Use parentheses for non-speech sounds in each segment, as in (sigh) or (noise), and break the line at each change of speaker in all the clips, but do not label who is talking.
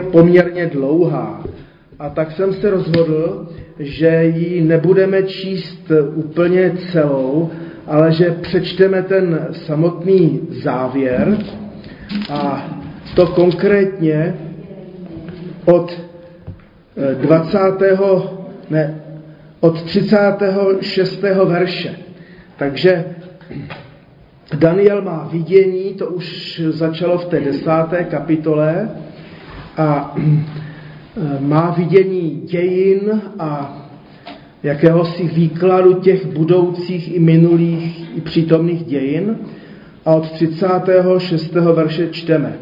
poměrně dlouhá. A tak jsem se rozhodl, že ji nebudeme číst úplně celou, ale že přečteme ten samotný závěr a to konkrétně od 20. ne, od 36. verše. Takže Daniel má vidění, to už začalo v té desáté kapitole a (clears throat) má vidění dějin a jakéhosi výkladu těch budoucích i minulých i přítomných dějin. A od 36. verše čteme.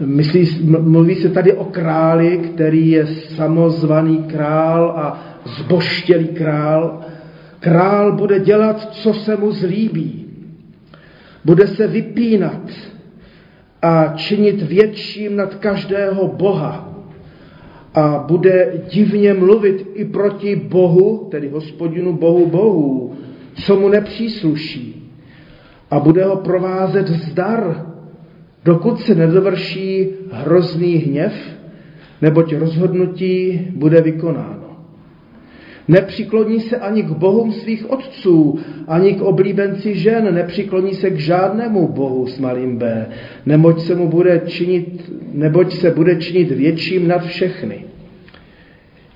Myslí, mluví se tady o králi, který je samozvaný král a zboštělý král. Král bude dělat, co se mu zlíbí. Bude se vypínat a činit větším nad každého boha a bude divně mluvit i proti Bohu, tedy hospodinu Bohu Bohu, co mu nepřísluší. A bude ho provázet zdar, dokud se nedovrší hrozný hněv, neboť rozhodnutí bude vykonáno. Nepřikloní se ani k bohům svých otců, ani k oblíbenci žen, nepřikloní se k žádnému bohu s malým b, neboť se, mu bude činit, neboť se bude činit větším nad všechny.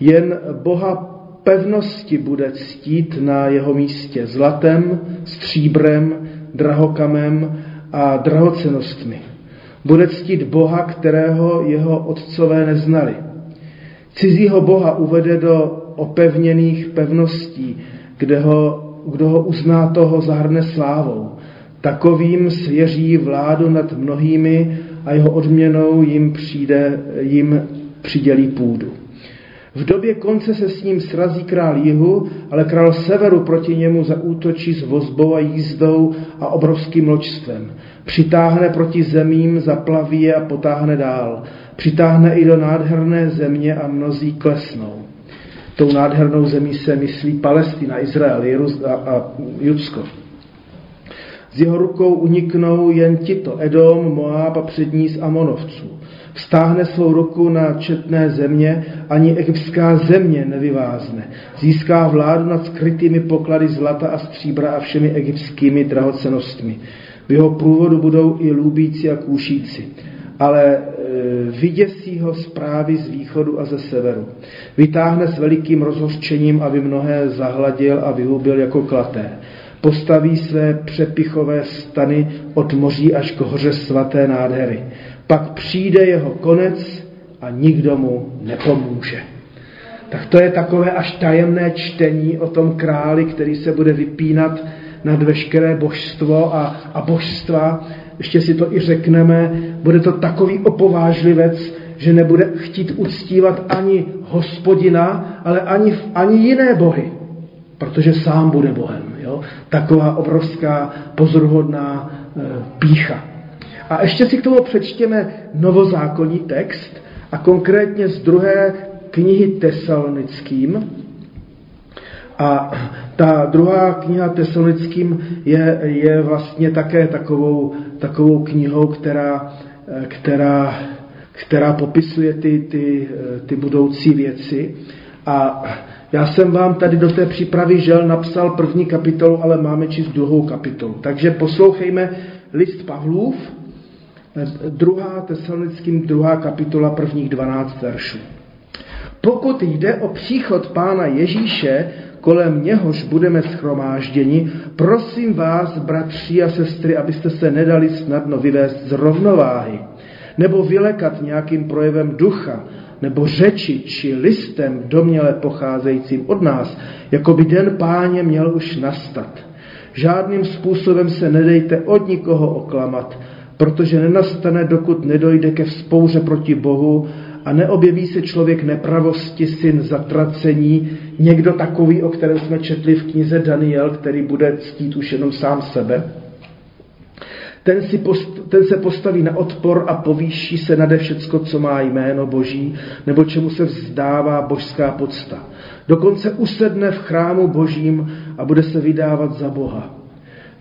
Jen boha pevnosti bude ctít na jeho místě zlatem, stříbrem, drahokamem a drahocenostmi. Bude ctít Boha, kterého jeho otcové neznali. Cizího Boha uvede do opevněných pevností, kde ho, kdo ho uzná, toho zahrne slávou. Takovým svěří vládu nad mnohými a jeho odměnou jim, přijde, jim přidělí půdu. V době konce se s ním srazí král jihu, ale král severu proti němu zaútočí s vozbou a jízdou a obrovským loďstvem. Přitáhne proti zemím, zaplaví je a potáhne dál. Přitáhne i do nádherné země a mnozí klesnou. Tou nádhernou zemí se myslí Palestina, Izrael Jeruz a, a Judsko. Z jeho rukou uniknou jen tito, Edom, Moab a přední z Amonovců. Vstáhne svou ruku na četné země, ani egyptská země nevyvázne. Získá vládu nad skrytými poklady zlata a stříbra a všemi egyptskými drahocenostmi. V jeho průvodu budou i lubíci a kůšíci ale vyděsí ho zprávy z východu a ze severu. Vytáhne s velikým rozhořčením, aby mnohé zahladil a vyhubil jako klaté. Postaví své přepichové stany od moří až k hoře svaté nádhery. Pak přijde jeho konec a nikdo mu nepomůže. Tak to je takové až tajemné čtení o tom králi, který se bude vypínat nad veškeré božstvo a, a božstva, ještě si to i řekneme, bude to takový opovážlivec, že nebude chtít uctívat ani hospodina, ale ani, ani jiné bohy, protože sám bude Bohem. Jo? Taková obrovská pozoruhodná e, pícha. A ještě si k tomu přečtěme novozákonní text, a konkrétně z druhé knihy Tesalonickým, a ta druhá kniha Tesalonickým je, je vlastně také takovou, takovou knihou, která, která, která popisuje ty, ty, ty budoucí věci. A já jsem vám tady do té přípravy žel napsal první kapitolu, ale máme číst druhou kapitolu. Takže poslouchejme list Pavlův, druhá tesalonickým, druhá kapitola, prvních 12 veršů. Pokud jde o příchod Pána Ježíše, kolem něhož budeme schromážděni, prosím vás, bratři a sestry, abyste se nedali snadno vyvést z rovnováhy, nebo vylekat nějakým projevem ducha, nebo řeči či listem doměle pocházejícím od nás, jako by den páně měl už nastat. Žádným způsobem se nedejte od nikoho oklamat, protože nenastane, dokud nedojde ke vzpouře proti Bohu a neobjeví se člověk nepravosti, syn zatracení, někdo takový, o kterém jsme četli v knize Daniel, který bude ctít už jenom sám sebe. Ten, si post, ten se postaví na odpor a povýší se nade všecko, co má jméno Boží, nebo čemu se vzdává božská podsta. Dokonce usedne v chrámu Božím a bude se vydávat za Boha.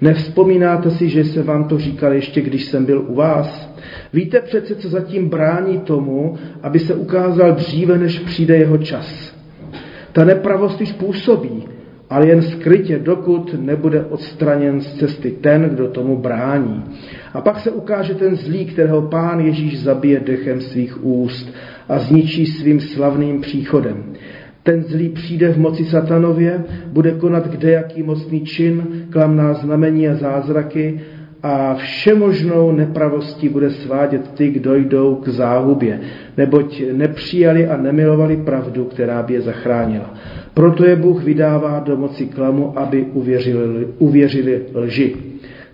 Nevzpomínáte si, že se vám to říkal ještě, když jsem byl u vás? Víte přece, co zatím brání tomu, aby se ukázal dříve, než přijde jeho čas. Ta nepravost již působí, ale jen skrytě, dokud nebude odstraněn z cesty ten, kdo tomu brání. A pak se ukáže ten zlý, kterého pán Ježíš zabije dechem svých úst a zničí svým slavným příchodem. Ten zlý přijde v moci satanově, bude konat kdejaký mocný čin, klamná znamení a zázraky a všemožnou nepravostí bude svádět ty, kdo jdou k záhubě, neboť nepřijali a nemilovali pravdu, která by je zachránila. Proto je Bůh vydává do moci klamu, aby uvěřili, uvěřili lži.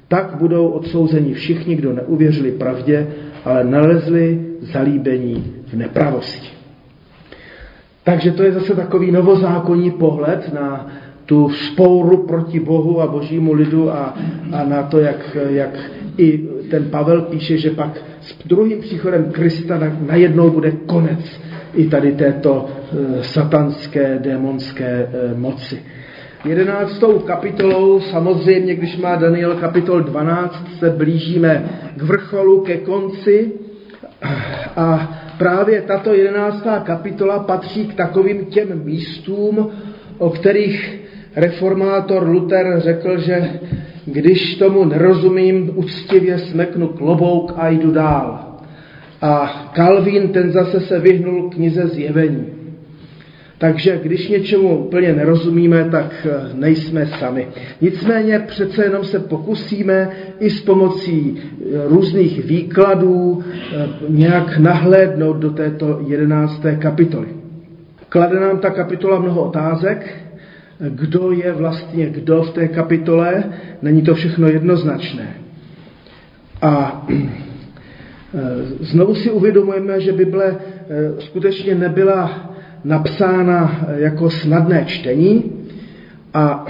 Tak budou odsouzeni všichni, kdo neuvěřili pravdě, ale nalezli zalíbení v nepravosti. Takže to je zase takový novozákonní pohled na tu spouru proti Bohu a božímu lidu a, a na to, jak, jak i ten Pavel píše, že pak s druhým příchodem Krista najednou bude konec i tady této e, satanské, démonské e, moci. Jedenáctou kapitolou, samozřejmě, když má Daniel kapitol 12, se blížíme k vrcholu, ke konci a právě tato jedenáctá kapitola patří k takovým těm místům, o kterých reformátor Luther řekl, že když tomu nerozumím, uctivě smeknu klobouk a jdu dál. A Kalvín ten zase se vyhnul knize zjevení. Takže když něčemu úplně nerozumíme, tak eh, nejsme sami. Nicméně přece jenom se pokusíme i s pomocí eh, různých výkladů eh, nějak nahlédnout do této jedenácté kapitoly. Klade nám ta kapitola mnoho otázek, kdo je vlastně kdo v té kapitole, není to všechno jednoznačné. A znovu si uvědomujeme, že Bible skutečně nebyla napsána jako snadné čtení a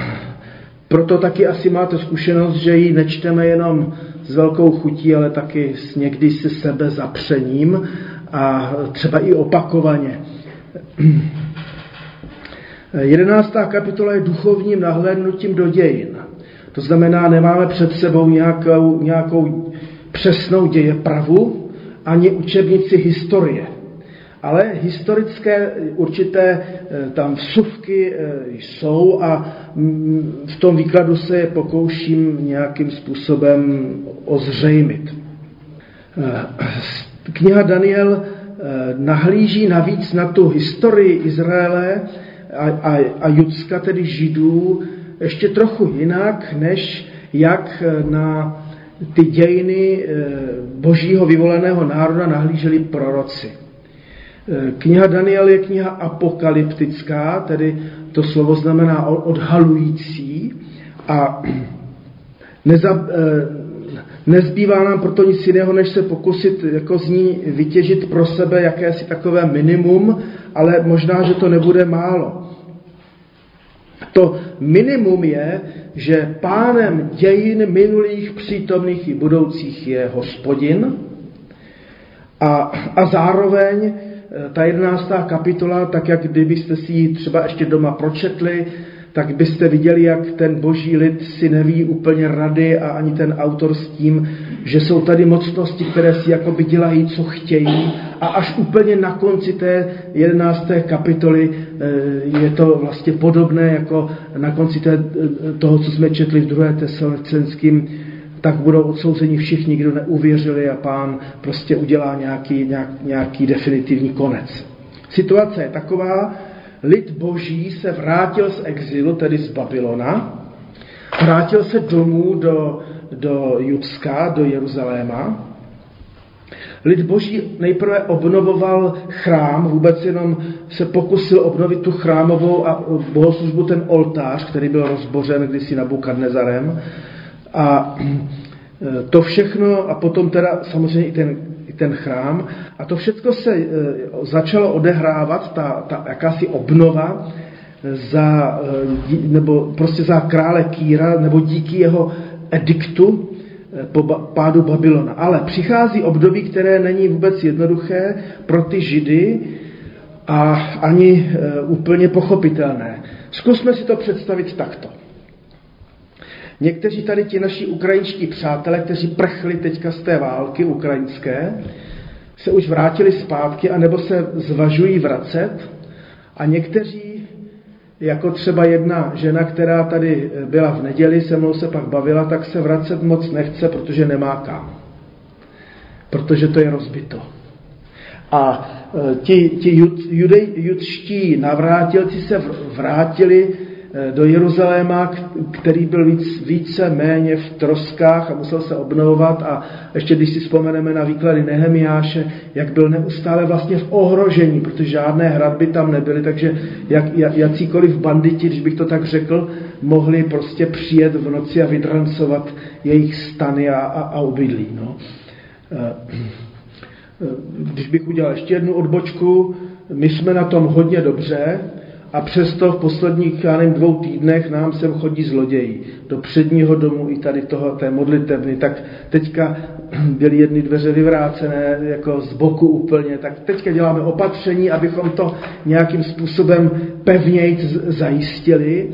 proto taky asi máte zkušenost, že ji nečteme jenom s velkou chutí, ale taky s někdy se sebe zapřením a třeba i opakovaně. Jedenáctá kapitola je duchovním nahlédnutím do dějin. To znamená, nemáme před sebou nějakou, nějakou přesnou dějepravu, ani učebnici historie ale historické určité eh, tam vsuvky eh, jsou a mm, v tom výkladu se je pokouším nějakým způsobem ozřejmit. Eh, kniha Daniel nahlíží navíc na tu historii Izraele a, a, a Judska, tedy Židů, ještě trochu jinak, než jak na ty dějiny božího vyvoleného národa nahlíželi proroci. Eh, kniha Daniel je kniha apokalyptická, tedy to slovo znamená odhalující a (clears throat) neza, eh, nezbývá nám proto nic jiného, než se pokusit jako z ní vytěžit pro sebe jakési takové minimum, ale možná, že to nebude málo. To minimum je, že pánem dějin minulých, přítomných i budoucích je hospodin a, a zároveň ta jedenáctá kapitola, tak jak kdybyste si ji třeba ještě doma pročetli, tak byste viděli, jak ten boží lid si neví úplně rady a ani ten autor s tím, že jsou tady mocnosti, které si jakoby dělají, co chtějí. A až úplně na konci té jedenácté kapitoly eh, je to vlastně podobné jako na konci té, eh, toho, co jsme četli v druhé tesalonicenským tak budou odsouzeni všichni, kdo neuvěřili a pán prostě udělá nějaký, nějak, nějaký definitivní konec. Situace je taková, lid boží se vrátil z exilu, tedy z Babylona, vrátil se domů do, do Judska, do Jeruzaléma. Lid boží nejprve obnovoval chrám, vůbec jenom se pokusil obnovit tu chrámovou a bohoslužbu, ten oltář, který byl rozbořen kdysi Bukadnezarem. A e, to všechno, a potom teda samozřejmě i ten, i ten chrám, a to všechno se e, začalo odehrávat, ta, ta jakási obnova, za, e, nebo prostě za krále Kýra, nebo díky jeho ediktu po pádu Babylona. Ale přichází období, které není vůbec jednoduché pro ty židy a ani úplně pochopitelné. Zkusme si to představit takto. Někteří tady ti naši ukrajinští přátelé, kteří prchli teďka z té války ukrajinské, se už vrátili zpátky, anebo se zvažují vracet. A někteří, jako třeba jedna žena, která tady byla v neděli, se mnou se pak bavila, tak se vracet moc nechce, protože nemá kam. Protože to je rozbito. A e, ti, ti jud, judej, judští navrátilci se vrátili do Jeruzaléma, který byl víc, více méně v troskách a musel se obnovovat a ještě když si vzpomeneme na výklady Nehemiáše, jak byl neustále vlastně v ohrožení, protože žádné hradby tam nebyly, takže jak, jakýkoliv banditi, když bych to tak řekl, mohli prostě přijet v noci a vydrancovat jejich stany a, a, a obydlí. No. Eh, eh, když bych udělal ještě jednu odbočku, my jsme na tom hodně dobře, a přesto v posledních, já nevím, dvou týdnech nám sem chodí zloději do předního domu i tady toho, té modlitevny. Tak teďka (clears throat) byly jedny dveře vyvrácené jako z boku úplně, tak teďka děláme opatření, abychom to nějakým způsobem pevněji zajistili.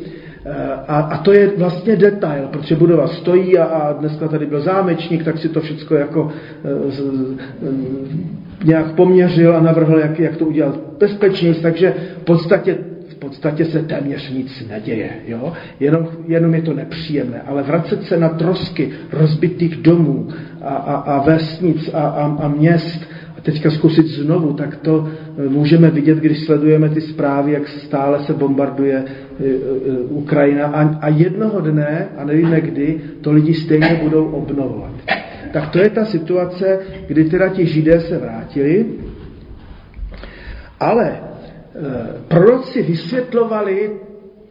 Eh, a, a to je vlastně detail, protože budova stojí a, a dneska tady byl zámečník, tak si to všechno jako e, z, e, nějak poměřil a navrhl, jak, jak to udělat bezpečněji. Takže v podstatě podstatě se téměř nic neděje. Jo? Jenom, jenom je to nepříjemné. Ale vracet se na trosky rozbitých domů a, a, a vesnic a, a, a měst a teďka zkusit znovu, tak to e, můžeme vidět, když sledujeme ty zprávy, jak stále se bombarduje e, e, Ukrajina a, a jednoho dne, a nevíme kdy, to lidi stejně budou obnovovat. Tak to je ta situace, kdy teda ti židé se vrátili, ale Eh, proroci vysvětlovali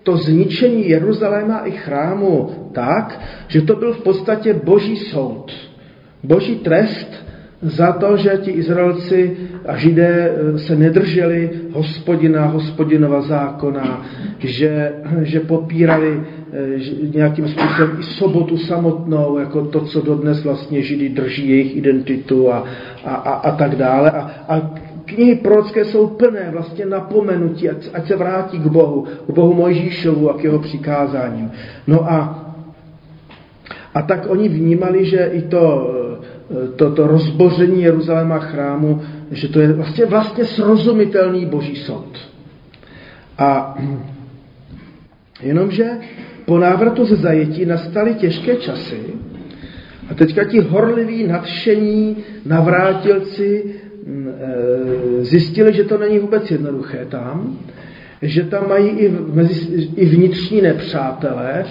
to zničení Jeruzaléma i chrámu tak, že to byl v podstatě boží soud, boží trest za to, že ti Izraelci a Židé eh, se nedrželi hospodina, hospodinova zákona, že, že popírali eh, nějakým způsobem i sobotu samotnou, jako to, co dodnes vlastně Židy drží jejich identitu a, a, a, a tak dále. A, a knihy prorocké jsou plné vlastně napomenutí, ať, ať se vrátí k Bohu, k Bohu Mojžíšovu a k jeho přikázáním. No a, a tak oni vnímali, že i to, to, to rozboření Jeruzaléma chrámu, že to je vlastně, vlastně srozumitelný boží soud. A jenomže po návratu ze zajetí nastaly těžké časy a teďka ti horliví, nadšení navrátilci zjistili, že to není vůbec jednoduché tam, že tam mají i, mezi, i vnitřní nepřátelé,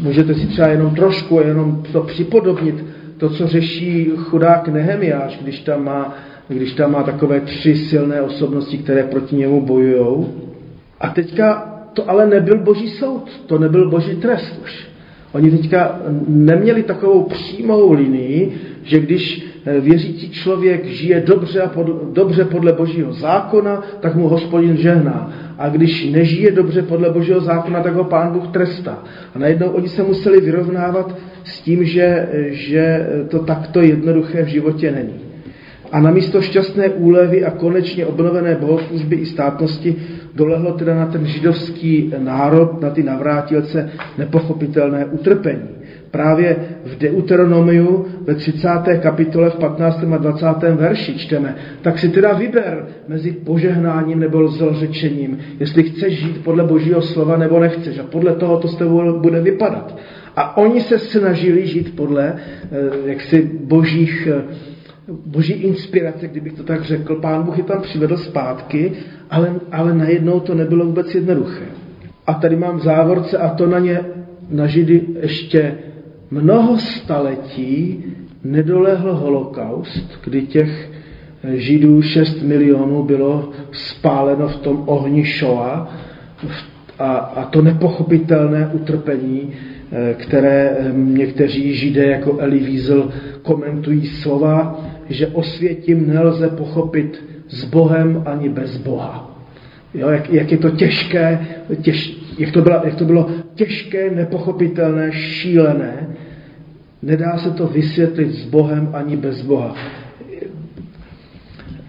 můžete si třeba jenom trošku, jenom to připodobnit, to, co řeší chudák Nehemiáš, když tam má, když tam má takové tři silné osobnosti, které proti němu bojují. A teďka to ale nebyl boží soud, to nebyl boží trest už. Oni teďka neměli takovou přímou linii, že když Eh, věřící člověk žije dobře, a pod, dobře podle božího zákona, tak mu hospodin žehná. A když nežije dobře podle božího zákona, tak ho pán Bůh trestá. A najednou oni se museli vyrovnávat s tím, že, že to takto jednoduché v životě není. A namísto šťastné úlevy a konečně obnovené bohoslužby i státnosti dolehlo teda na ten židovský národ, na ty navrátilce nepochopitelné utrpení právě v Deuteronomiu ve 30. kapitole v 15. a 20. verši čteme, tak si teda vyber mezi požehnáním nebo zlřečením, jestli chceš žít podle božího slova nebo nechceš. A podle toho to s tebou bude vypadat. A oni se snažili žít podle eh, jaksi božích eh, boží inspirace, kdybych to tak řekl. Pán Bůh je tam přivedl zpátky, ale, ale najednou to nebylo vůbec jednoduché. A tady mám závorce a to na ně, na Židy ještě mnoho staletí nedolehl holokaust, kdy těch Židů 6 milionů bylo spáleno v tom ohni Shoa a, a to nepochopitelné utrpení, eh, které eh, někteří Židé jako Eli Wiesel komentují slova, že o světím nelze pochopit s Bohem ani bez Boha. Jo, jak, jak je to těžké, těž, jak, to bylo, jak to bylo těžké, nepochopitelné, šílené. Nedá se to vysvětlit s Bohem ani bez Boha.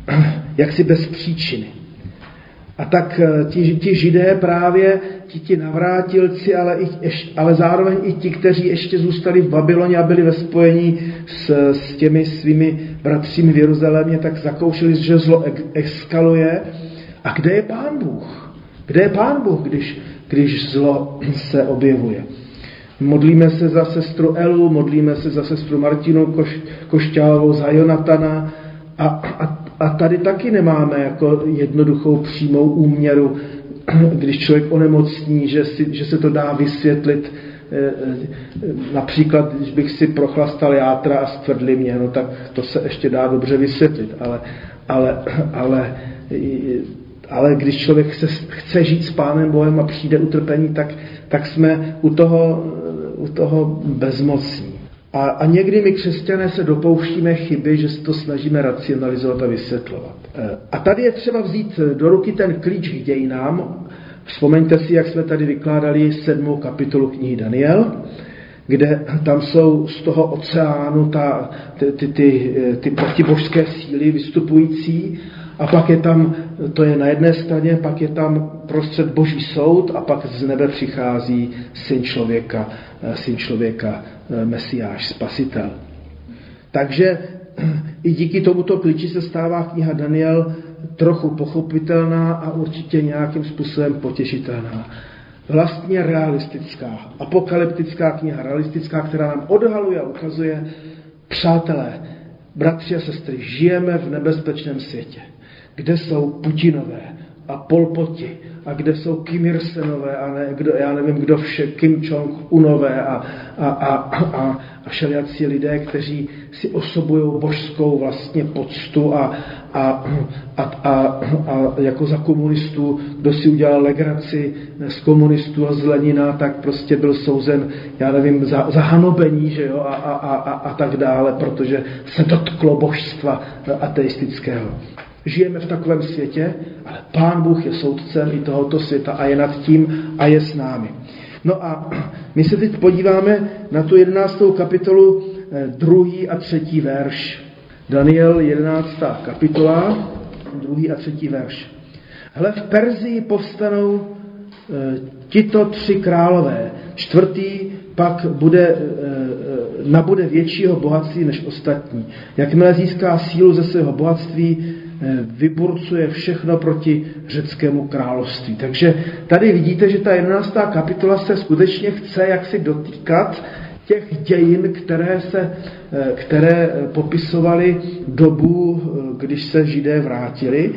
(clears throat) Jak si bez příčiny. A tak eh, ti, ti židé právě, ti, ti navrátilci, ale, i, ale zároveň i ti, kteří ještě zůstali v Babyloně a byli ve spojení s, s těmi svými bratřími v Jeruzalémě, tak zakoušeli, že zlo eskaluje. A kde je pán Bůh? Kde je pán Bůh, když, když zlo se objevuje? Modlíme se za sestru Elu, modlíme se za sestru Martinu Koš, Košťálovou, za Jonatana a, a, a tady taky nemáme jako jednoduchou přímou úměru, když člověk onemocní, že, si, že se to dá vysvětlit eh, eh, například, když bych si prochlastal játra a stvrdli mě, no tak to se ještě dá dobře vysvětlit, ale, ale, ale, ale když člověk se, chce žít s Pánem Bohem a přijde utrpení, tak, tak jsme u toho u toho bezmocní. A, a někdy my křesťané se dopouštíme chyby, že se to snažíme racionalizovat a vysvětlovat. E, a tady je třeba vzít do ruky ten klíč k dějinám. Vzpomeňte si, jak jsme tady vykládali sedmou kapitolu knihy Daniel, kde tam jsou z toho oceánu ta, ty, ty, ty, ty protibožské síly vystupující a pak je tam, to je na jedné straně, pak je tam prostřed boží soud a pak z nebe přichází syn člověka, eh, syn člověka, eh, mesiáš, spasitel. Takže (clears throat) i díky tomuto klíči se stává kniha Daniel trochu pochopitelná a určitě nějakým způsobem potěšitelná. Vlastně realistická, apokalyptická kniha, realistická, která nám odhaluje a ukazuje, přátelé, bratři a sestry, žijeme v nebezpečném světě kde jsou Putinové a Polpoti a kde jsou Kim Irsenové a ne, kdo, já nevím, kdo vše, Kim Jong-unové a, a, a, a, a všelijací lidé, kteří si osobují božskou vlastně poctu a, a, a, a, a jako za komunistů, kdo si udělal legraci z komunistů a z Lenina, tak prostě byl souzen, já nevím, za, za hanobení, že jo, a, a, a, a tak dále, protože se dotklo božstva ateistického. Žijeme v takovém světě, ale Pán Bůh je soudcem i tohoto světa a je nad tím a je s námi. No a (clears throat) my se teď podíváme na tu jedenáctou kapitolu, eh, druhý a třetí verš. Daniel, jedenáctá kapitola, druhý a třetí verš. Hle, v Perzii povstanou e, tito tři králové. Čtvrtý pak bude, e, nabude většího bohatství než ostatní. Jakmile získá sílu ze svého bohatství, Eh, vyburcuje všechno proti řeckému království. Takže tady vidíte, že ta 11. kapitola se skutečně chce jaksi dotýkat těch dějin, které, se, eh, které popisovaly dobu, eh, když se židé vrátili,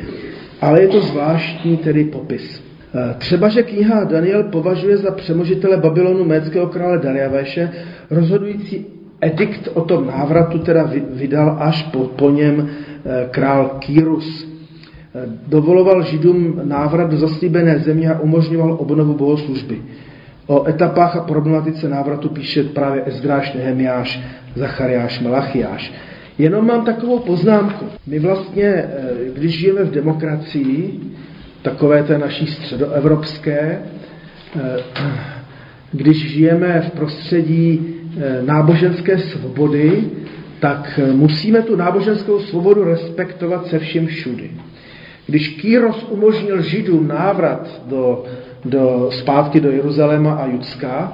ale je to zvláštní tedy popis. Třeba, že kniha Daniel považuje za přemožitele Babylonu méckého krále Dariavéše rozhodující edikt o tom návratu teda vydal až po, po něm Eh, král Kýrus. Eh, dovoloval židům návrat do zaslíbené země a umožňoval obnovu bohoslužby. O etapách a problematice návratu píše právě Ezdráš, Nehemiáš, Zachariáš, Malachiáš. Jenom mám takovou poznámku. My vlastně, eh, když žijeme v demokracii, takové té naší středoevropské, když žijeme v prostředí náboženské svobody, tak eh, musíme tu náboženskou svobodu respektovat se vším všudy. Když Kýros umožnil Židům návrat do, do, zpátky do Jeruzaléma a Judska,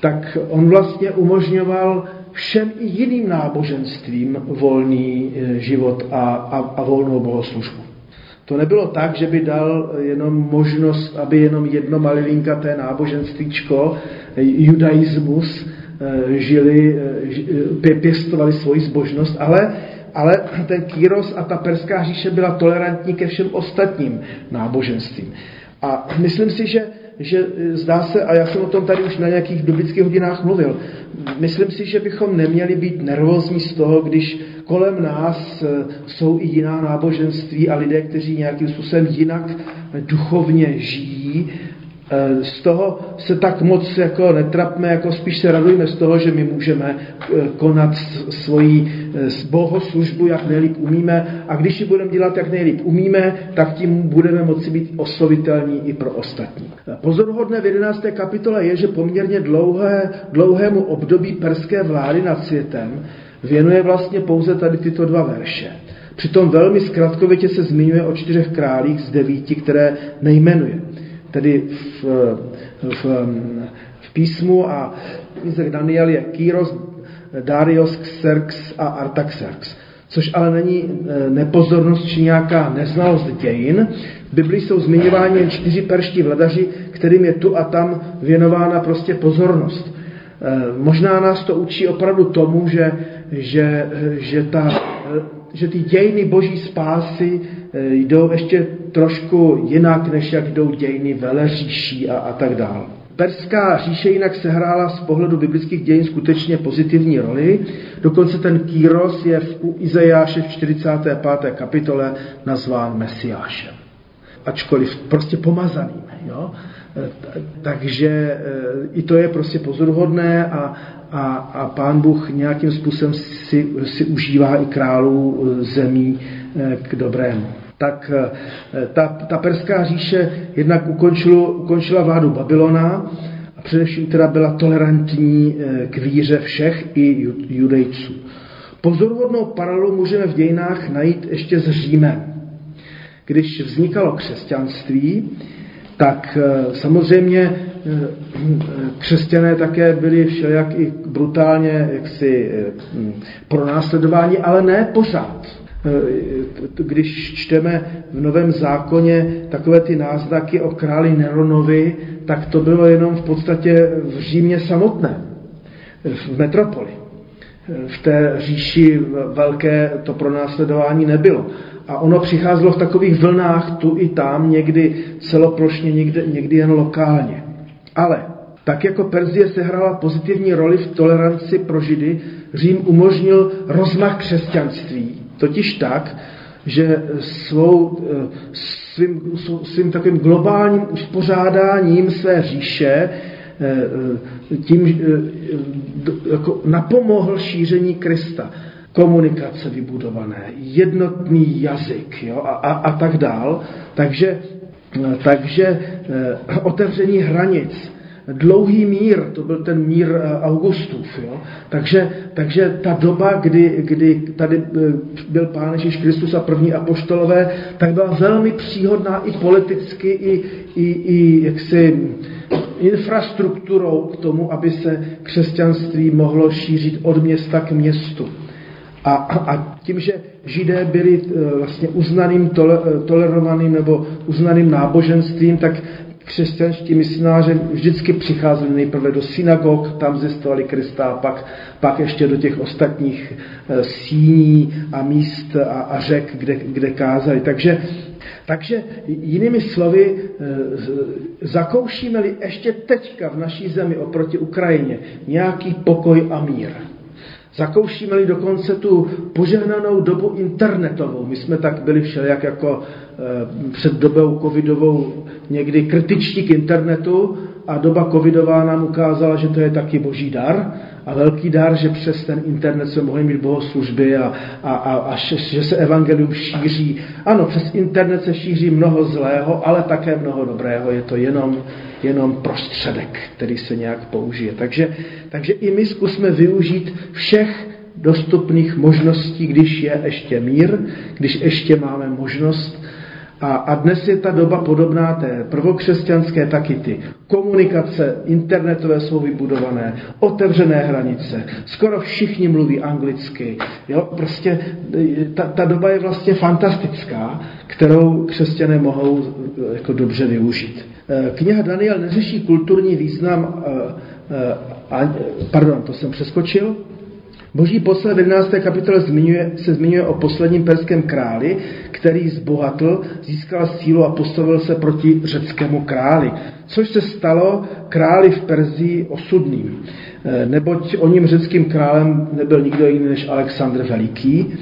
tak on vlastně umožňoval všem i jiným náboženstvím volný eh, život a, a, a volnou bohoslužbu. To nebylo tak, že by dal jenom možnost, aby jenom jedno malilinkaté náboženstvíčko, eh, judaismus, Eh, žili, eh, pěstovali svoji zbožnost, ale, ale ten Kýros a ta perská říše byla tolerantní ke všem ostatním náboženstvím. A myslím si, že, že zdá se, a já jsem o tom tady už na nějakých biblických hodinách mluvil, myslím si, že bychom neměli být nervózní z toho, když kolem nás eh, jsou i jiná náboženství a lidé, kteří nějakým způsobem jinak duchovně žijí, Eh, z toho se tak moc jako netrapme, jako spíš se radujeme z toho, že my můžeme eh, konat svoji eh, bohoslužbu, jak nejlíp umíme a když ji budeme dělat, jak nejlíp umíme, tak tím budeme moci být oslovitelní i pro ostatní. Pozoruhodné v 11. kapitole je, že poměrně dlouhé, dlouhému období perské vlády nad světem věnuje vlastně pouze tady tyto dva verše. Přitom velmi zkratkovitě se zmiňuje o čtyřech králích z devíti, které nejmenuje. Tedy v, v, v písmu a v Daniel je Kýros, Darius, Xerx a Artaxerx. Což ale není e, nepozornost či nějaká neznalost dějin. V Biblii jsou zmiňováni jen čtyři perští vladaři, kterým je tu a tam věnována prostě pozornost. E, možná nás to učí opravdu tomu, že, že, že, ta, e, že ty dějiny boží spásy jdou ještě trošku jinak, než jak jdou dějiny veleříší a, a tak dále. Perská říše jinak sehrála z pohledu biblických dějin skutečně pozitivní roli. Dokonce ten Kýros je v Izajáše v 45. kapitole nazván Mesiášem. Ačkoliv prostě pomazaným. Jo? Takže e, i to je prostě pozoruhodné a, a, a pán Bůh nějakým způsobem si, si užívá i králů e, zemí e, k dobrému tak eh, ta, ta perská říše jednak ukončilo, ukončila vládu Babylona a především teda byla tolerantní eh, k víře všech i judejců. Pozoruhodnou paralelu můžeme v dějinách najít ještě s Římem. Když vznikalo křesťanství, tak eh, samozřejmě křesťané také byli všelijak i brutálně jaksi pronásledováni, ale ne pořád. Eh, když čteme v Novém zákoně takové ty náznaky o králi Neronovi, tak to bylo jenom v podstatě v Římě samotné, v metropoli. V té říši velké to pronásledování nebylo. A ono přicházelo v takových vlnách tu i tam, někdy celoplošně, někdy, někdy jen lokálně. Ale tak jako Perzie sehrála pozitivní roli v toleranci pro Židy, Řím umožnil rozmach křesťanství Totiž tak, že svou, eh, svým, svým takovým globálním uspořádáním své říše eh, eh, tím jako napomohl šíření Krista. Komunikace vybudované, jednotný jazyk jo, a, a, a tak dál. Takže, takže otevření hranic, dlouhý mír, to byl ten mír eh, Augustův. Jo? Takže, takže ta doba, kdy, kdy tady eh, byl Pán Ježíš Kristus a první apoštolové, tak byla velmi příhodná i politicky, i, i, i jaksi infrastrukturou k tomu, aby se křesťanství mohlo šířit od města k městu. A, a tím, že židé byli eh, vlastně uznaným, tolerovaným nebo uznaným náboženstvím, tak křesťanští misionáři vždycky přicházeli nejprve do synagog, tam zjistovali Krista, pak, pak ještě do těch ostatních e, síní a míst a, a řek, kde, kde kázali. Takže, takže jinými slovy, e, zakoušíme-li ještě teďka v naší zemi oproti Ukrajině nějaký pokoj a mír, Zakoušíme-li dokonce tu požehnanou dobu internetovou. My jsme tak byli všelijak jako před dobou covidovou někdy kritičtí k internetu a doba covidová nám ukázala, že to je taky boží dar a velký dar, že přes ten internet se mohli mít bohoslužby a, a, a, a že, že se evangelium šíří. Ano, přes internet se šíří mnoho zlého, ale také mnoho dobrého. Je to jenom, jenom prostředek, který se nějak použije. Takže, takže i my zkusme využít všech dostupných možností, když je ještě mír, když ještě máme možnost a, a dnes je ta doba podobná té prvokřesťanské, taky ty komunikace internetové jsou vybudované, otevřené hranice, skoro všichni mluví anglicky. Jo? Prostě e, ta, ta doba je vlastně fantastická, kterou křesťané mohou e, jako dobře využít. E, kniha Daniel neřeší kulturní význam, pardon, to jsem přeskočil, Boží posled v 11. kapitole zmiňuje, se zmiňuje o posledním perském králi, který zbohatl, získal sílu a postavil se proti řeckému králi, což se stalo králi v Perzii osudným. Eh, neboť o ním řeckým králem nebyl nikdo jiný než Alexandr Veliký,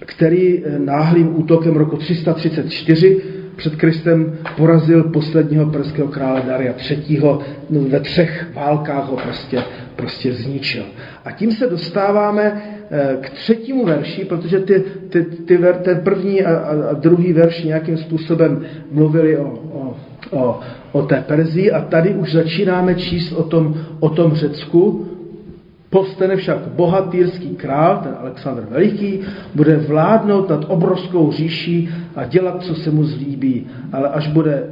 který eh, náhlým útokem roku 334 před Kristem porazil posledního perského krále Daria III. No, ve třech válkách ho prostě, prostě zničil. A tím se dostáváme eh, k třetímu verši, protože ty, ty, ty, ten první a, a druhý verš nějakým způsobem mluvili o, o, o, o té Perzii a tady už začínáme číst o tom, o tom Řecku, Povstane však bohatýrský král, ten Alexandr Veliký, bude vládnout nad obrovskou říší a dělat, co se mu zlíbí. Ale až bude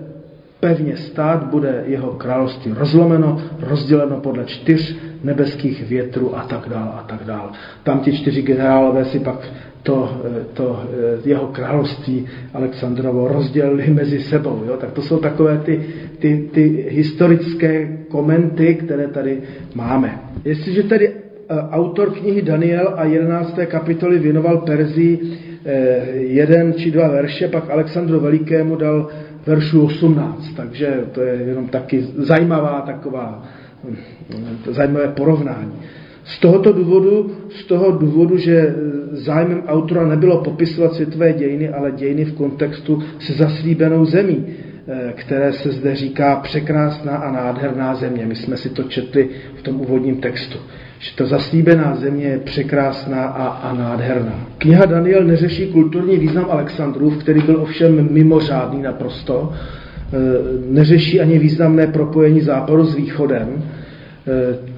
pevně stát, bude jeho království rozlomeno, rozděleno podle čtyř nebeských větrů a tak dál a tak dál. Tam ti čtyři generálové si pak to, to jeho království Alexandrovo rozdělili (laughs) mezi sebou. Jo? Tak to jsou takové ty, ty, ty historické komenty, které tady máme. Jestliže tedy eh, autor knihy Daniel a 11. kapitoly věnoval Perzii eh, jeden či dva verše, pak Alexandru Velikému dal veršu 18, takže to je jenom taky zajímavá taková, hm, zajímavé porovnání. Z tohoto důvodu, z toho důvodu, že zájmem autora nebylo popisovat světové dějiny, ale dějiny v kontextu se zaslíbenou zemí, eh, které se zde říká překrásná a nádherná země. My jsme si to četli v tom úvodním textu že ta zaslíbená země je překrásná a, a nádherná. Kniha Daniel neřeší kulturní význam Alexandrův, který byl ovšem mimořádný naprosto. E, neřeší ani významné propojení západu s východem. E,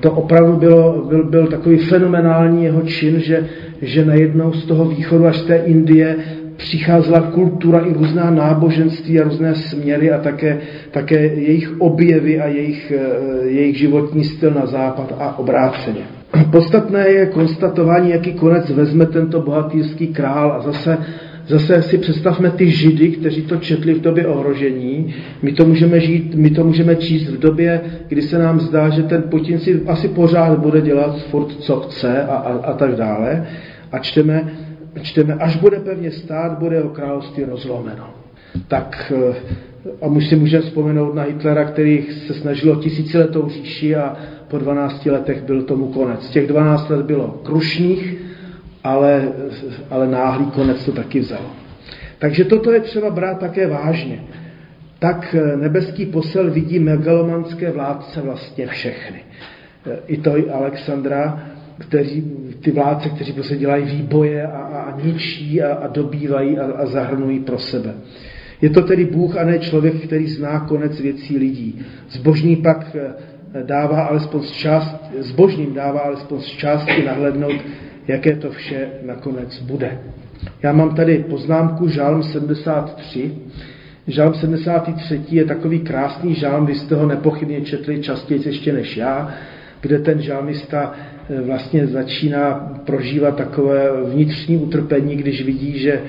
to opravdu bylo, byl, byl takový fenomenální jeho čin, že, že najednou z toho východu až z té Indie přicházela kultura i různá náboženství a různé směry a také, také jejich objevy a jejich, eh, jejich životní styl na západ a obráceně. Podstatné je konstatování, jaký konec vezme tento bohatýrský král a zase Zase si představme ty židy, kteří to četli v době ohrožení. My to můžeme, žít, my to můžeme číst v době, kdy se nám zdá, že ten Putin si asi pořád bude dělat furt co chce a, a, a tak dále. A čteme, čteme, až bude pevně stát, bude jeho království rozlomeno. Tak eh, a už si můžeme vzpomenout na Hitlera, který se snažil o tisíciletou říši a po 12 letech byl tomu konec. Těch 12 let bylo krušných, ale, ale náhlý konec to taky vzal. Takže toto je třeba brát také vážně. Tak eh, nebeský posel vidí megalomanské vládce vlastně všechny. Eh, I to i Alexandra, kteří, ty vládce, kteří prostě dělají výboje a, a, a ničí a, a dobývají a, a zahrnují pro sebe. Je to tedy Bůh a ne člověk, který zná konec věcí lidí. Zbožný pak eh, dává alespoň z část, zbožným dává alespoň z části nahlednout, jaké to vše nakonec bude. Já mám tady poznámku Žálm 73. Žálm 73 je takový krásný žálm, když jste ho nepochybně četli častěji ještě než já, kde ten žálmista eh, vlastně začíná prožívat takové vnitřní utrpení, když vidí, že,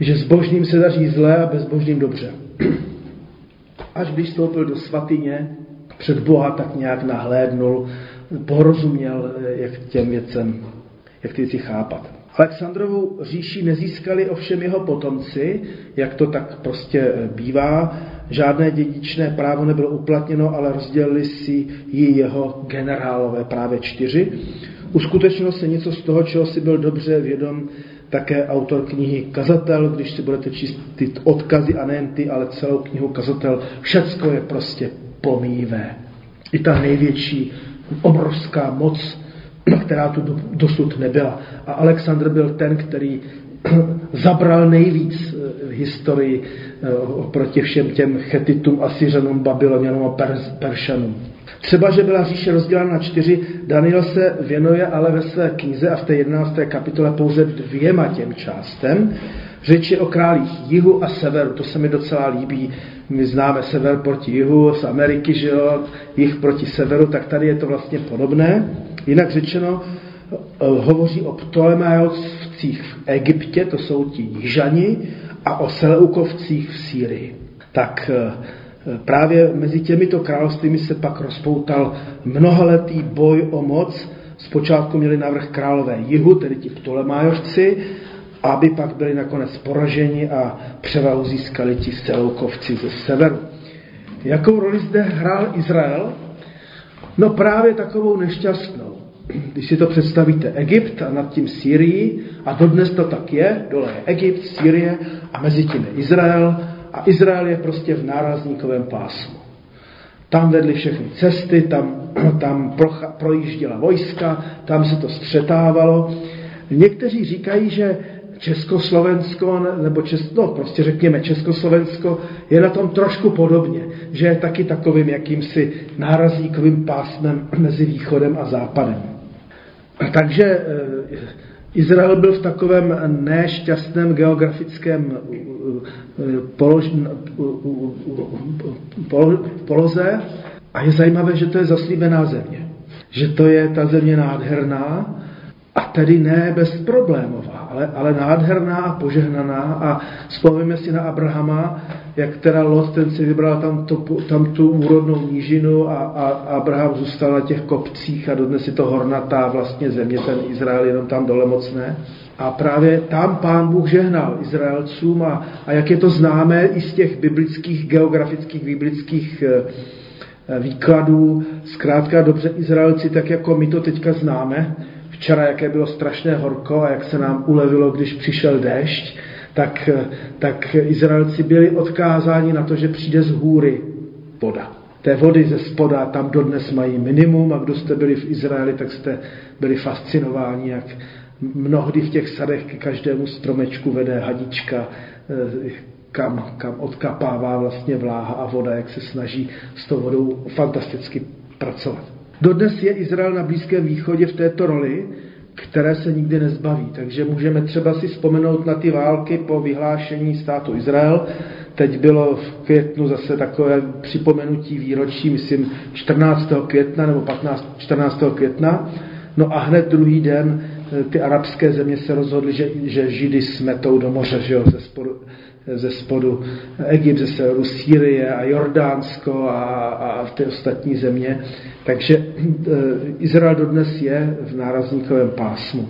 že zbožným se daří zlé a bezbožným dobře. (clears throat) Až když vstoupil do svatyně před Boha, tak nějak nahlédnul, porozuměl, eh, jak těm věcem, jak ty věci chápat. Alexandrovu říši nezískali ovšem jeho potomci, jak to tak prostě eh, bývá. Žádné dědičné právo nebylo uplatněno, ale rozdělili si ji jeho generálové, právě čtyři. Uskutečnilo se něco z toho, čeho si byl dobře vědom také autor knihy Kazatel, když si budete číst ty odkazy a nejen ty, ale celou knihu Kazatel, všecko je prostě pomívé. I ta největší obrovská moc která tu dosud nebyla. A Alexandr byl ten, který (clears throat) zabral nejvíc v historii eh, proti všem těm chetitům, Asyřanům, Babylonianům a Peršanům. Třeba, že byla říše rozdělena na čtyři, Daniel se věnuje ale ve své knize a v té jedenácté kapitole pouze dvěma těm částem. Řeč je o králích jihu a severu, to se mi docela líbí. My známe sever proti jihu, z Ameriky, že jo, jih proti severu, tak tady je to vlastně podobné. Jinak řečeno, eh, hovoří o Ptolemajovcích v Egyptě, to jsou ti jižani, a o Seleukovcích v Sýrii. Tak eh, právě mezi těmito královstvími se pak rozpoutal mnohaletý boj o moc. Zpočátku měli navrh králové jihu, tedy ti Ptolemajovci, aby pak byli nakonec poraženi a převahu získali ti Seleukovci ze severu. Jakou roli zde hrál Izrael? No právě takovou nešťastnou. Když si to představíte, Egypt a nad tím Syrii, a dodnes to tak je, dole je Egypt, Syrie a mezi tím je Izrael, a Izrael je prostě v nárazníkovém pásmu. Tam vedly všechny cesty, tam, (clears throat) tam procha, projížděla vojska, tam se to střetávalo. Někteří říkají, že Československo, nebo Čes, no, prostě řekněme Československo, je na tom trošku podobně, že je taky takovým jakýmsi nárazníkovým pásmem (clears throat) mezi východem a západem. Takže eh, Izrael byl v takovém nešťastném geografickém polož, poloze a je zajímavé, že to je zaslíbená země. Že to je ta země nádherná a tedy ne bezproblémová, ale, ale nádherná a požehnaná a vzpomeňme si na Abrahama, jak teda Lot, ten si vybral tam, to, tam tu úrodnou nížinu a, a Abraham zůstal na těch kopcích a dodnes je to hornatá vlastně země, ten Izrael jenom tam dole moc ne. A právě tam pán Bůh žehnal Izraelcům a, a jak je to známé i z těch biblických, geografických, biblických eh, výkladů, zkrátka dobře Izraelci, tak jako my to teďka známe, včera, jaké bylo strašné horko a jak se nám ulevilo, když přišel déšť, tak, tak Izraelci byli odkázáni na to, že přijde z hůry voda. Té vody ze spoda tam dodnes mají minimum a kdo jste byli v Izraeli, tak jste byli fascinováni, jak mnohdy v těch sadech k každému stromečku vede hadička, eh, kam, kam odkapává vlastně vláha a voda, jak se snaží s tou vodou fantasticky pracovat. Dodnes je Izrael na Blízkém východě v této roli, které se nikdy nezbaví. Takže můžeme třeba si vzpomenout na ty války po vyhlášení státu Izrael. Teď bylo v květnu zase takové připomenutí výročí, myslím 14. května nebo 15, 14. května. No a hned druhý den eh, ty arabské země se rozhodly, že, že Židy smetou do moře, že jo, ze spodu, ze spodu Egypt, ze severu Sýrie a Jordánsko a, a ty ostatní země. Takže eh, Izrael dodnes je v nárazníkovém pásmu.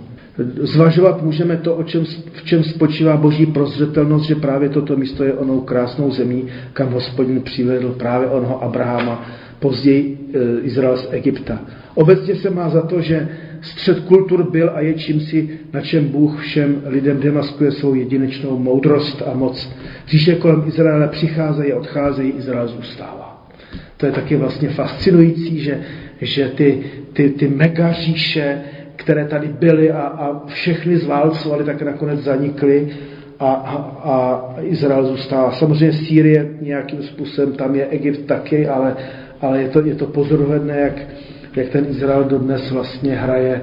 Zvažovat můžeme to, o čem, v čem spočívá boží prozřetelnost, že právě toto místo je onou krásnou zemí, kam hospodin přivedl právě onoho Abrahama, později eh, Izrael z Egypta. Obecně se má za to, že střed kultur byl a je čímsi, na čem Bůh všem lidem demaskuje svou jedinečnou moudrost a moc. Říše kolem Izraele přicházejí a odcházejí, Izrael zůstává. To je taky vlastně fascinující, že, že ty, ty, ty mega říše, které tady byly a, a všechny zválcovali, tak nakonec zanikly a, a, a Izrael zůstává. Samozřejmě Sýrie nějakým způsobem, tam je Egypt taky, ale, ale je to, je to pozoruhodné, jak, jak ten Izrael dodnes vlastně hraje.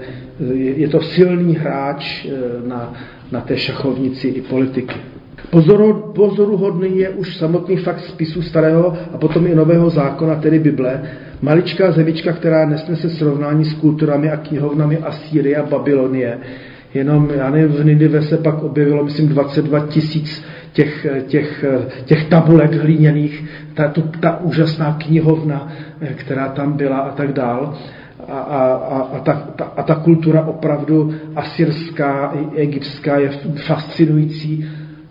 Je to silný hráč eh, na, na té šachovnici i politiky. Pozoru, pozoruhodný je už samotný fakt spisu starého a potom i nového zákona, tedy Bible. Maličká zemička, která nesnese srovnání s kulturami a knihovnami Asýrie a Babylonie. Jenom, já nevím, v Ninive se pak objevilo, myslím, 22 tisíc těch, těch, těch tabulek hliněných, ta, to, ta úžasná knihovna, která tam byla a tak dál. A, a, a, a, ta, ta, a ta kultura opravdu asyrská egyptská je fascinující.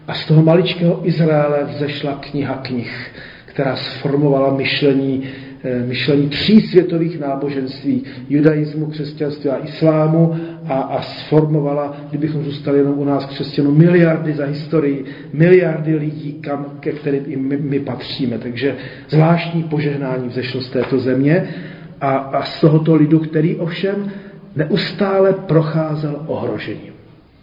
A z toho maličkého Izraele vzešla kniha knih, která sformovala myšlení Eh, myšlení tří světových náboženství, judaismu, křesťanství a islámu a, a sformovala, kdybychom zůstali jenom u nás křesťanů, miliardy za historii, miliardy lidí, kam, ke kterým i my, my patříme. Takže zvláštní požehnání vzešlo z této země a, a z tohoto lidu, který ovšem neustále procházel ohrožením.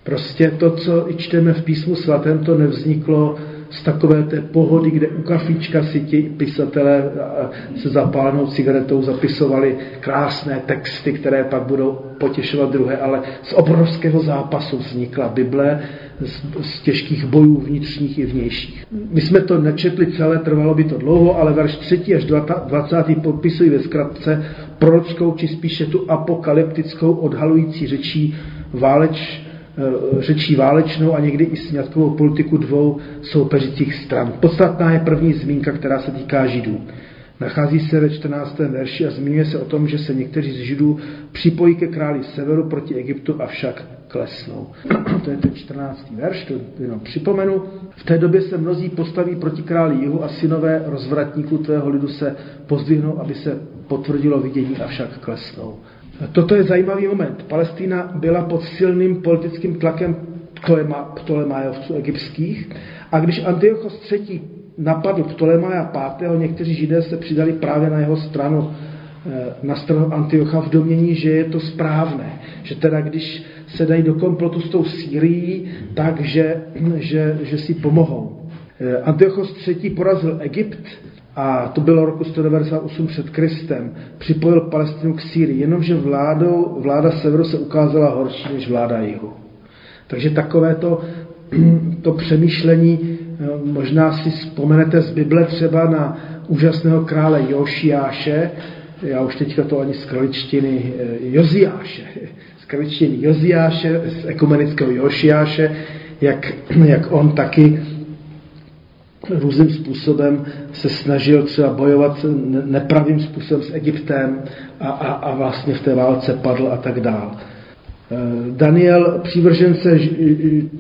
Prostě to, co i čteme v písmu svatém, to nevzniklo z takové té pohody, kde u kafička si ti pisatelé se zapálenou cigaretou zapisovali krásné texty, které pak budou potěšovat druhé, ale z obrovského zápasu vznikla Bible, z, z těžkých bojů vnitřních i vnějších. My jsme to nečetli celé, trvalo by to dlouho, ale verš 3. až 20. popisují ve zkratce prorockou, či spíše tu apokalyptickou odhalující řečí váleč, řečí válečnou a někdy i sňatkovou politiku dvou soupeřících stran. Podstatná je první zmínka, která se týká Židů. Nachází se ve 14. verši a zmiňuje se o tom, že se někteří z Židů připojí ke králi severu proti Egyptu, avšak klesnou. to je ten 14. verš, to jenom připomenu. V té době se mnozí postaví proti králi jihu a synové rozvratníků tvého lidu se pozdvihnou, aby se potvrdilo vidění, avšak klesnou. Toto je zajímavý moment. Palestína byla pod silným politickým tlakem Ptolemajovců egyptských a když Antiochos III. napadl Ptolemaja V., někteří židé se přidali právě na jeho stranu, eh, na stranu Antiocha v domění, že je to správné. Že teda když se dají do komplotu s tou Sýrií, takže že, že si pomohou. Eh, Antiochos III. porazil Egypt a, to bylo roku 198 před Kristem, připojil Palestinu k Sýrii, jenomže vládou, vláda severu se ukázala horší než vláda jihu. Takže takové to, (clears throat) to přemýšlení, eh, možná si vzpomenete z Bible třeba na úžasného krále Jošiáše, já už teďka to ani z kraličtiny eh, Joziáše, (laughs) z kraličtiny Joziáše, z ekumenického Jošiáše, jak, (clears throat) jak on taky různým způsobem se snažil třeba bojovat nepravým způsobem s Egyptem a, a, a vlastně v té válce padl a tak dál. Eh, Daniel, přívržence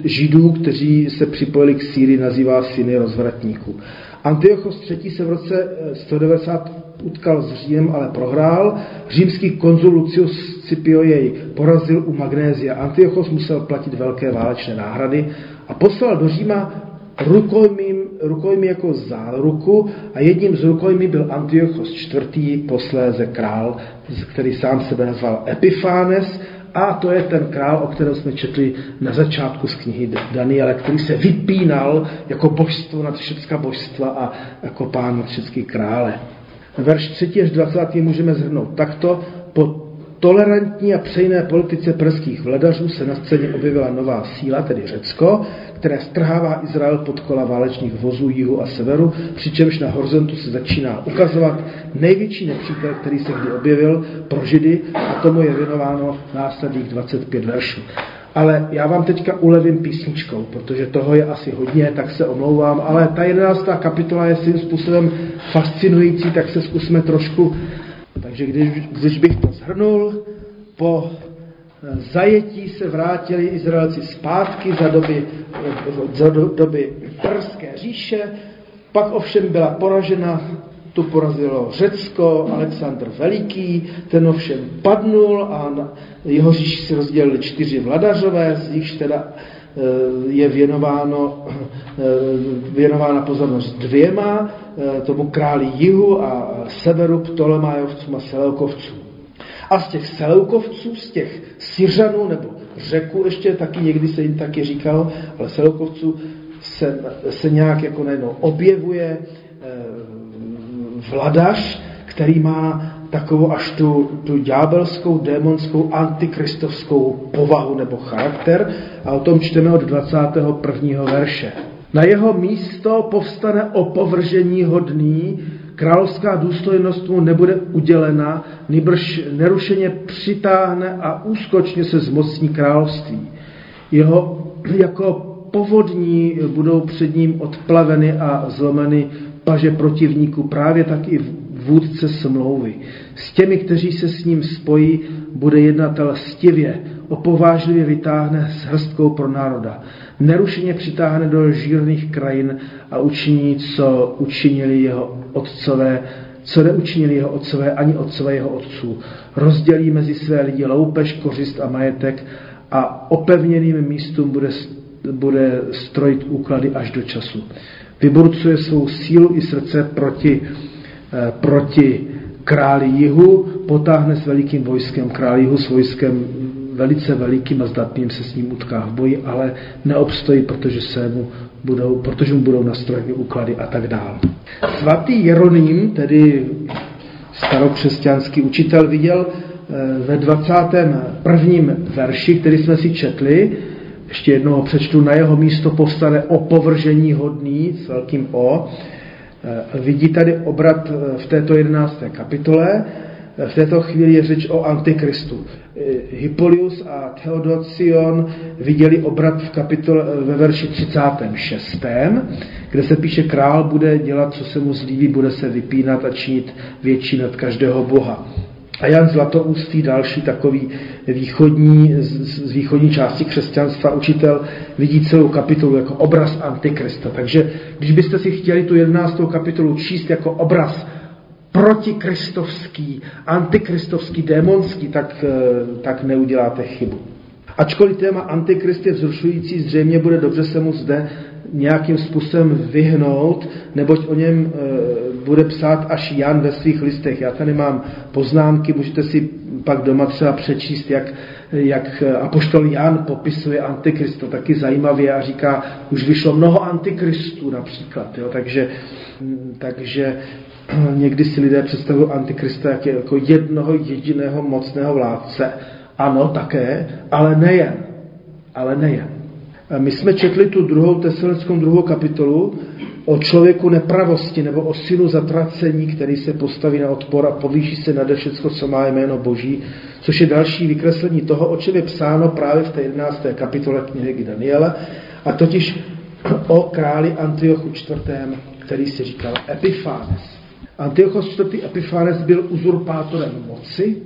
židů, kteří se připojili k Sýrii, nazývá syny rozvratníků. Antiochos III. se v roce 190 eh, utkal s Římem, ale prohrál. Římský konzul Lucius Scipio jej porazil u Magnézia. Antiochos musel platit velké válečné náhrady a poslal do Říma rukojmím, rukojmí jako záruku a jedním z rukojmí byl Antiochos IV., posléze král, který sám sebe nazval Epifánes a to je ten král, o kterém jsme četli na začátku z knihy Daniele, který se vypínal jako božstvo nad všecká božstva a jako pán nad všechny krále. Verš 3 až 20 můžeme zhrnout takto. Po tolerantní a přejné politice perských vladařů se na scéně objevila nová síla, tedy Řecko, které strhává Izrael pod kola válečných vozů jihu a severu, přičemž na horizontu se začíná ukazovat největší nepřítel, který se kdy objevil pro Židy a tomu je věnováno následných 25 veršů. Ale já vám teďka ulevím písničkou, protože toho je asi hodně, tak se omlouvám, ale ta jedenáctá kapitola je svým způsobem fascinující, tak se zkusme trošku. Takže když, když bych to zhrnul, po zajetí se vrátili Izraelci zpátky za doby, za doby Perské říše, pak ovšem byla poražena, tu porazilo Řecko, Alexandr Veliký, ten ovšem padnul a jeho říši si rozdělili čtyři vladařové, z nichž teda eh, je věnováno, eh, věnována pozornost dvěma, eh, tomu králi jihu a severu Ptolemájovcům a Seleukovcům. A z těch Seleukovců, z těch Syřanů, nebo Řeku ještě taky, někdy se jim taky říkalo, ale Seleukovců se, se nějak jako najednou objevuje vladař, který má takovou až tu, tu ďábelskou, démonskou, antikristovskou povahu nebo charakter a o tom čteme od 21. verše. Na jeho místo povstane opovržení hodný, Královská důstojnost mu nebude udělena, nýbrž nerušeně přitáhne a úskočně se zmocní království. Jeho jako povodní budou před ním odplaveny a zlomeny paže protivníků, právě tak i vůdce smlouvy. S těmi, kteří se s ním spojí, bude jednatel stivě, opovážlivě vytáhne s hrstkou pro národa. Nerušeně přitáhne do žírných krajin a učiní, co učinili jeho otcové, co neučinili jeho otcové ani otcové jeho otců. Rozdělí mezi své lidi loupež, kořist a majetek a opevněným místům bude, bude strojit úklady až do času. Vyburcuje svou sílu i srdce proti, proti králi jihu, potáhne s velikým vojskem, král jihu s vojskem velice velikým a zdatným se s ním utká v boji, ale neobstojí, protože, se mu budou, protože mu budou nastrojeny úklady a tak dále. Svatý Jeroným, tedy starokřesťanský učitel, viděl eh, ve 21. verši, který jsme si četli, ještě jednoho přečtu, na jeho místo postane opovržení hodný s velkým O. Eh, vidí tady obrat eh, v této 11. kapitole, v této chvíli je řeč o antikristu. Hippolyus a Theodocion viděli obrat v kapitole, ve verši 36., kde se píše, král bude dělat, co se mu zlíbí, bude se vypínat a činit větší nad každého boha. A Jan Zlatoustý, další takový východní, z východní části křesťanstva, učitel, vidí celou kapitolu jako obraz Antikrista. Takže když byste si chtěli tu 11. kapitolu číst jako obraz protikristovský, antikristovský, démonský, tak, eh, tak neuděláte chybu. Ačkoliv téma antikrist je vzrušující, zřejmě bude dobře se mu zde nějakým způsobem vyhnout, neboť o něm e, bude psát až Jan ve svých listech. Já tady mám poznámky, můžete si pak doma třeba přečíst, jak, jak apoštol Jan popisuje antikrist, to taky zajímavě a říká, už vyšlo mnoho antikristů například, jo, takže, takže (clears throat) někdy si lidé představují antikrista jako jednoho jediného mocného vládce. Ano, také, ale nejen. Ale nejen. My jsme četli tu druhou tesalenskou druhou kapitolu o člověku nepravosti nebo o synu zatracení, který se postaví na odpor a povýší se nade všecko, co má jméno Boží, což je další vykreslení toho, o čem je psáno právě v té 11. kapitole knihy Daniela, a totiž o králi Antiochu IV., který si říkal Epiphanes. Antiochos IV. Epiphanes byl uzurpátorem moci,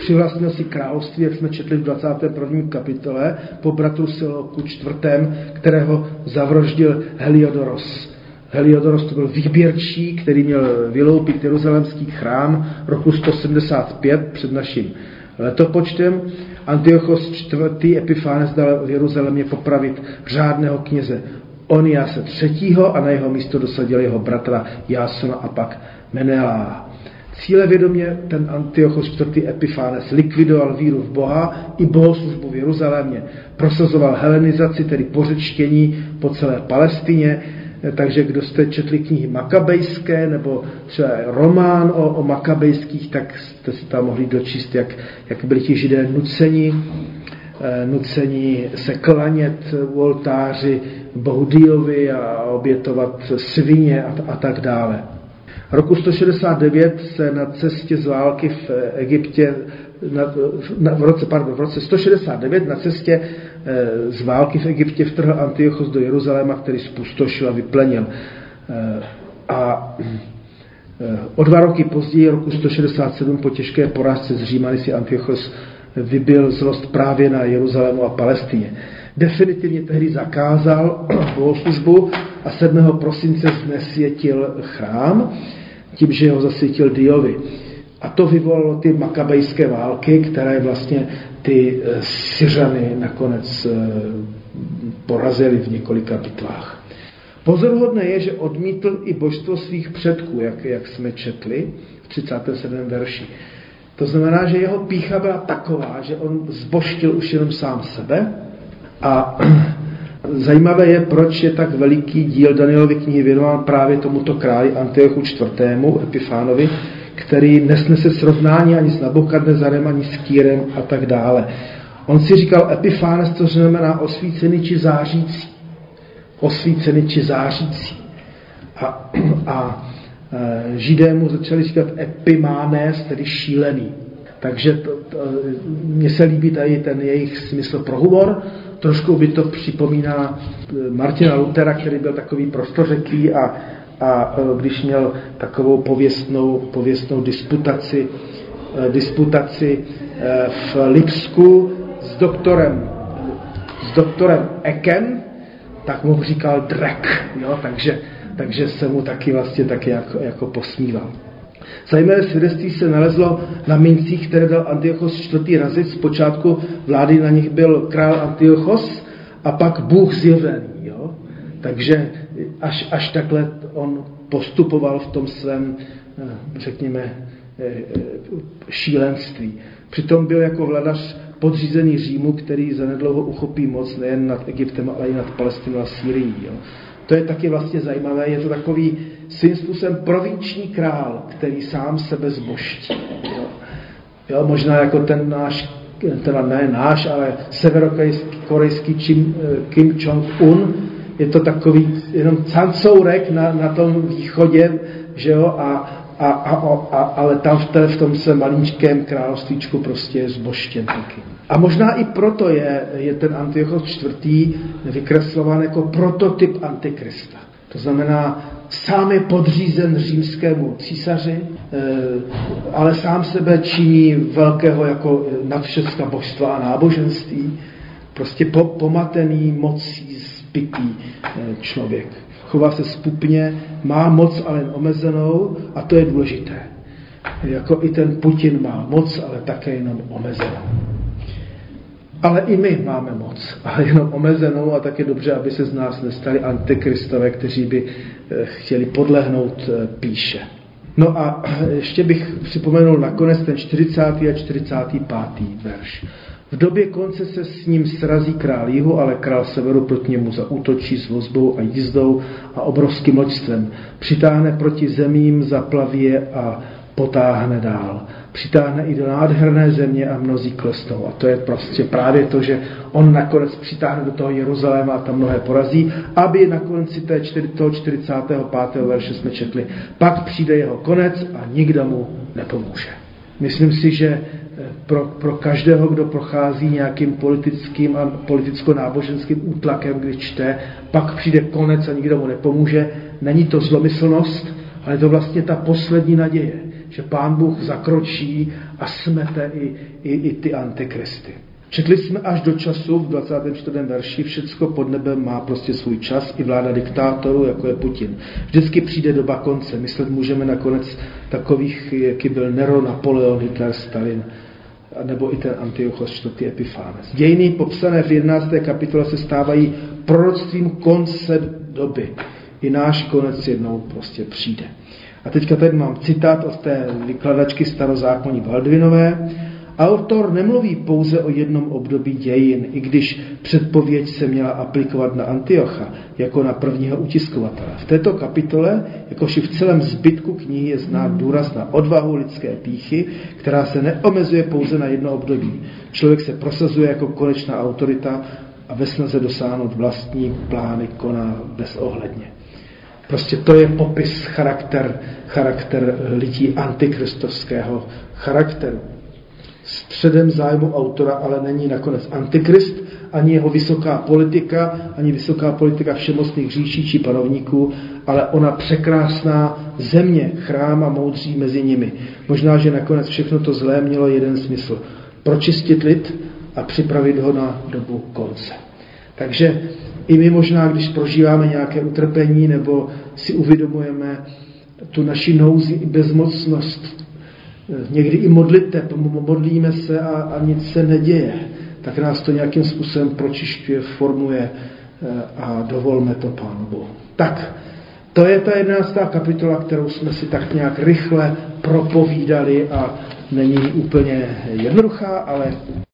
přivlastnil si království, jak jsme četli v 21. kapitole, po bratru Siloku IV., kterého zavroždil Heliodoros. Heliodoros to byl výběrčí, který měl vyloupit jeruzalemský chrám roku 175 před naším letopočtem. Antiochos IV. Epiphanes dal v Jeruzalémě popravit řádného kněze Oniase III. a na jeho místo dosadil jeho bratra Jasona a pak Menela. Cíle vědomě ten Antiochos IV. Epiphanes likvidoval víru v Boha i bohoslužbu v Jeruzalémě. Prosazoval helenizaci, tedy pořečtění po celé Palestině, takže kdo jste četli knihy makabejské nebo třeba román o, o makabejských, tak jste si tam mohli dočíst, jak, jak byli ti židé nuceni, eh, nuceni se klanět u oltáři bohu Diovi a obětovat svině a, a tak dále. Roku 169 se na cestě z války v Egyptě, na, na, v, roce, pardon, v roce 169 na cestě e, z války v Egyptě vtrhl Antiochos do Jeruzaléma, který spustošil a vyplenil. E, a e, o dva roky později, roku 167, po těžké porážce z Římany si Antiochos vybil zlost právě na Jeruzalému a Palestině. Definitivně tehdy zakázal (clears throat) bohoslužbu a 7. prosince znesvětil chrám tím, že ho zasvětil Diovi. A to vyvolalo ty makabejské války, které vlastně ty eh, Syřany nakonec eh, porazili v několika bitvách. Pozoruhodné je, že odmítl i božstvo svých předků, jak, jak jsme četli v 37. verši. To znamená, že jeho pícha byla taková, že on zboštil už jenom sám sebe a (clears throat) Zajímavé je, proč je tak veliký díl Danielovy knihy věnován právě tomuto králi Antiochu IV. Epifánovi, který nesnese srovnání ani s Nabokadnezarem, ani s Kýrem a tak dále. On si říkal Epifánes, to znamená osvícený či zářící. Osvícený či zářící. A, a e, židé mu začali říkat epimánes, tedy šílený. Takže to, to, mně se líbí tady ten jejich smysl pro humor, trošku by to připomíná eh, Martina Lutera, který byl takový prostořeký a, a eh, když měl takovou pověstnou, pověstnou disputaci, eh, disputaci v Lipsku s doktorem, s doktorem Ekem, tak mu říkal drek, jo? Takže, takže se mu taky vlastně taky jako, jako posmíval. Zajímavé svědectví se nalezlo na mincích, které dal Antiochos čtvrtý razit. Zpočátku vlády na nich byl král Antiochos a pak Bůh zjevený. Jo? Takže až, až takhle on postupoval v tom svém, eh, řekněme, eh, šílenství. Přitom byl jako vladař podřízený Římu, který zanedlouho uchopí moc nejen nad Egyptem, ale i nad Palestinou a Sýrií. Jo? To je taky vlastně zajímavé, je to takový svým způsobem provinční král, který sám sebe zboští. Jo. Jo, možná jako ten náš, teda ne náš, ale severokorejský Kim, Kim Jong-un, je to takový jenom cancourek na, na tom východě, že jo, a, a, a, a, ale tam v, té, v tom se maličkém královstvíčku prostě je zboštěn taky. A možná i proto je, je ten Antiochos IV. vykreslován jako prototyp Antikrista. To znamená, sám je podřízen římskému císaři, eh, ale sám sebe činí velkého jako nadvšecka božstva a náboženství. Prostě po, pomatený mocí zbytý eh, člověk. Chová se spupně, má moc, ale jen omezenou a to je důležité. Jako i ten Putin má moc, ale také jenom omezenou. Ale i my máme moc, (laughs) ale jenom omezenou a tak je dobře, aby se z nás nestali antikristové, kteří by eh, chtěli podlehnout eh, píše. No a (clears throat) ještě bych připomenul nakonec ten 40. a 45. verš. V době konce se s ním srazí král jihu, ale král severu proti němu zaútočí s vozbou a jízdou a obrovským loďstvem. Přitáhne proti zemím, zaplaví a potáhne dál. Přitáhne i do nádherné země a mnozí klesnou. A to je prostě právě to, že on nakonec přitáhne do toho Jeruzaléma a tam mnohé porazí, aby na konci té toho 45. verše jsme četli, pak přijde jeho konec a nikdo mu nepomůže. Myslím si, že pro, pro každého, kdo prochází nějakým politickým a politicko-náboženským útlakem, když čte, pak přijde konec a nikdo mu nepomůže. Není to zlomyslnost, ale to vlastně ta poslední naděje, že Pán Bůh zakročí a smete i, i, i ty antikristy. Četli jsme až do času v 24. verši, všecko pod nebem má prostě svůj čas, i vláda diktátorů, jako je Putin. Vždycky přijde doba konce. Myslet můžeme nakonec takových, jaký byl Nero, Napoleon, Hitler, Stalin, nebo i ten Antiochos čtvrtý Epifánes. Dějiny popsané v 11. kapitole se stávají proroctvím konce doby. I náš konec jednou prostě přijde. A teďka tady mám citát od té vykladačky starozákonní Baldvinové. Autor nemluví pouze o jednom období dějin, i když předpověď se měla aplikovat na Antiocha jako na prvního utiskovatele. V této kapitole, jakož i v celém zbytku knihy, je znát důraz na odvahu lidské píchy, která se neomezuje pouze na jedno období. Člověk se prosazuje jako konečná autorita a ve snaze dosáhnout vlastní plány koná bezohledně. Prostě to je popis charakter, charakter lidí antikristovského charakteru. Středem zájmu autora ale není nakonec antikrist, ani jeho vysoká politika, ani vysoká politika všemocných říší či panovníků, ale ona překrásná země, chrám a moudří mezi nimi. Možná, že nakonec všechno to zlé mělo jeden smysl. Pročistit lid a připravit ho na dobu konce. Takže i my možná, když prožíváme nějaké utrpení nebo si uvědomujeme tu naši nouzi i bezmocnost, někdy i modliteb, modlíme se a, a nic se neděje, tak nás to nějakým způsobem pročišťuje, formuje eh, a dovolme to Pánu Bohu. Tak, to je ta jedenáctá kapitola, kterou jsme si tak nějak rychle propovídali a není úplně jednoduchá, ale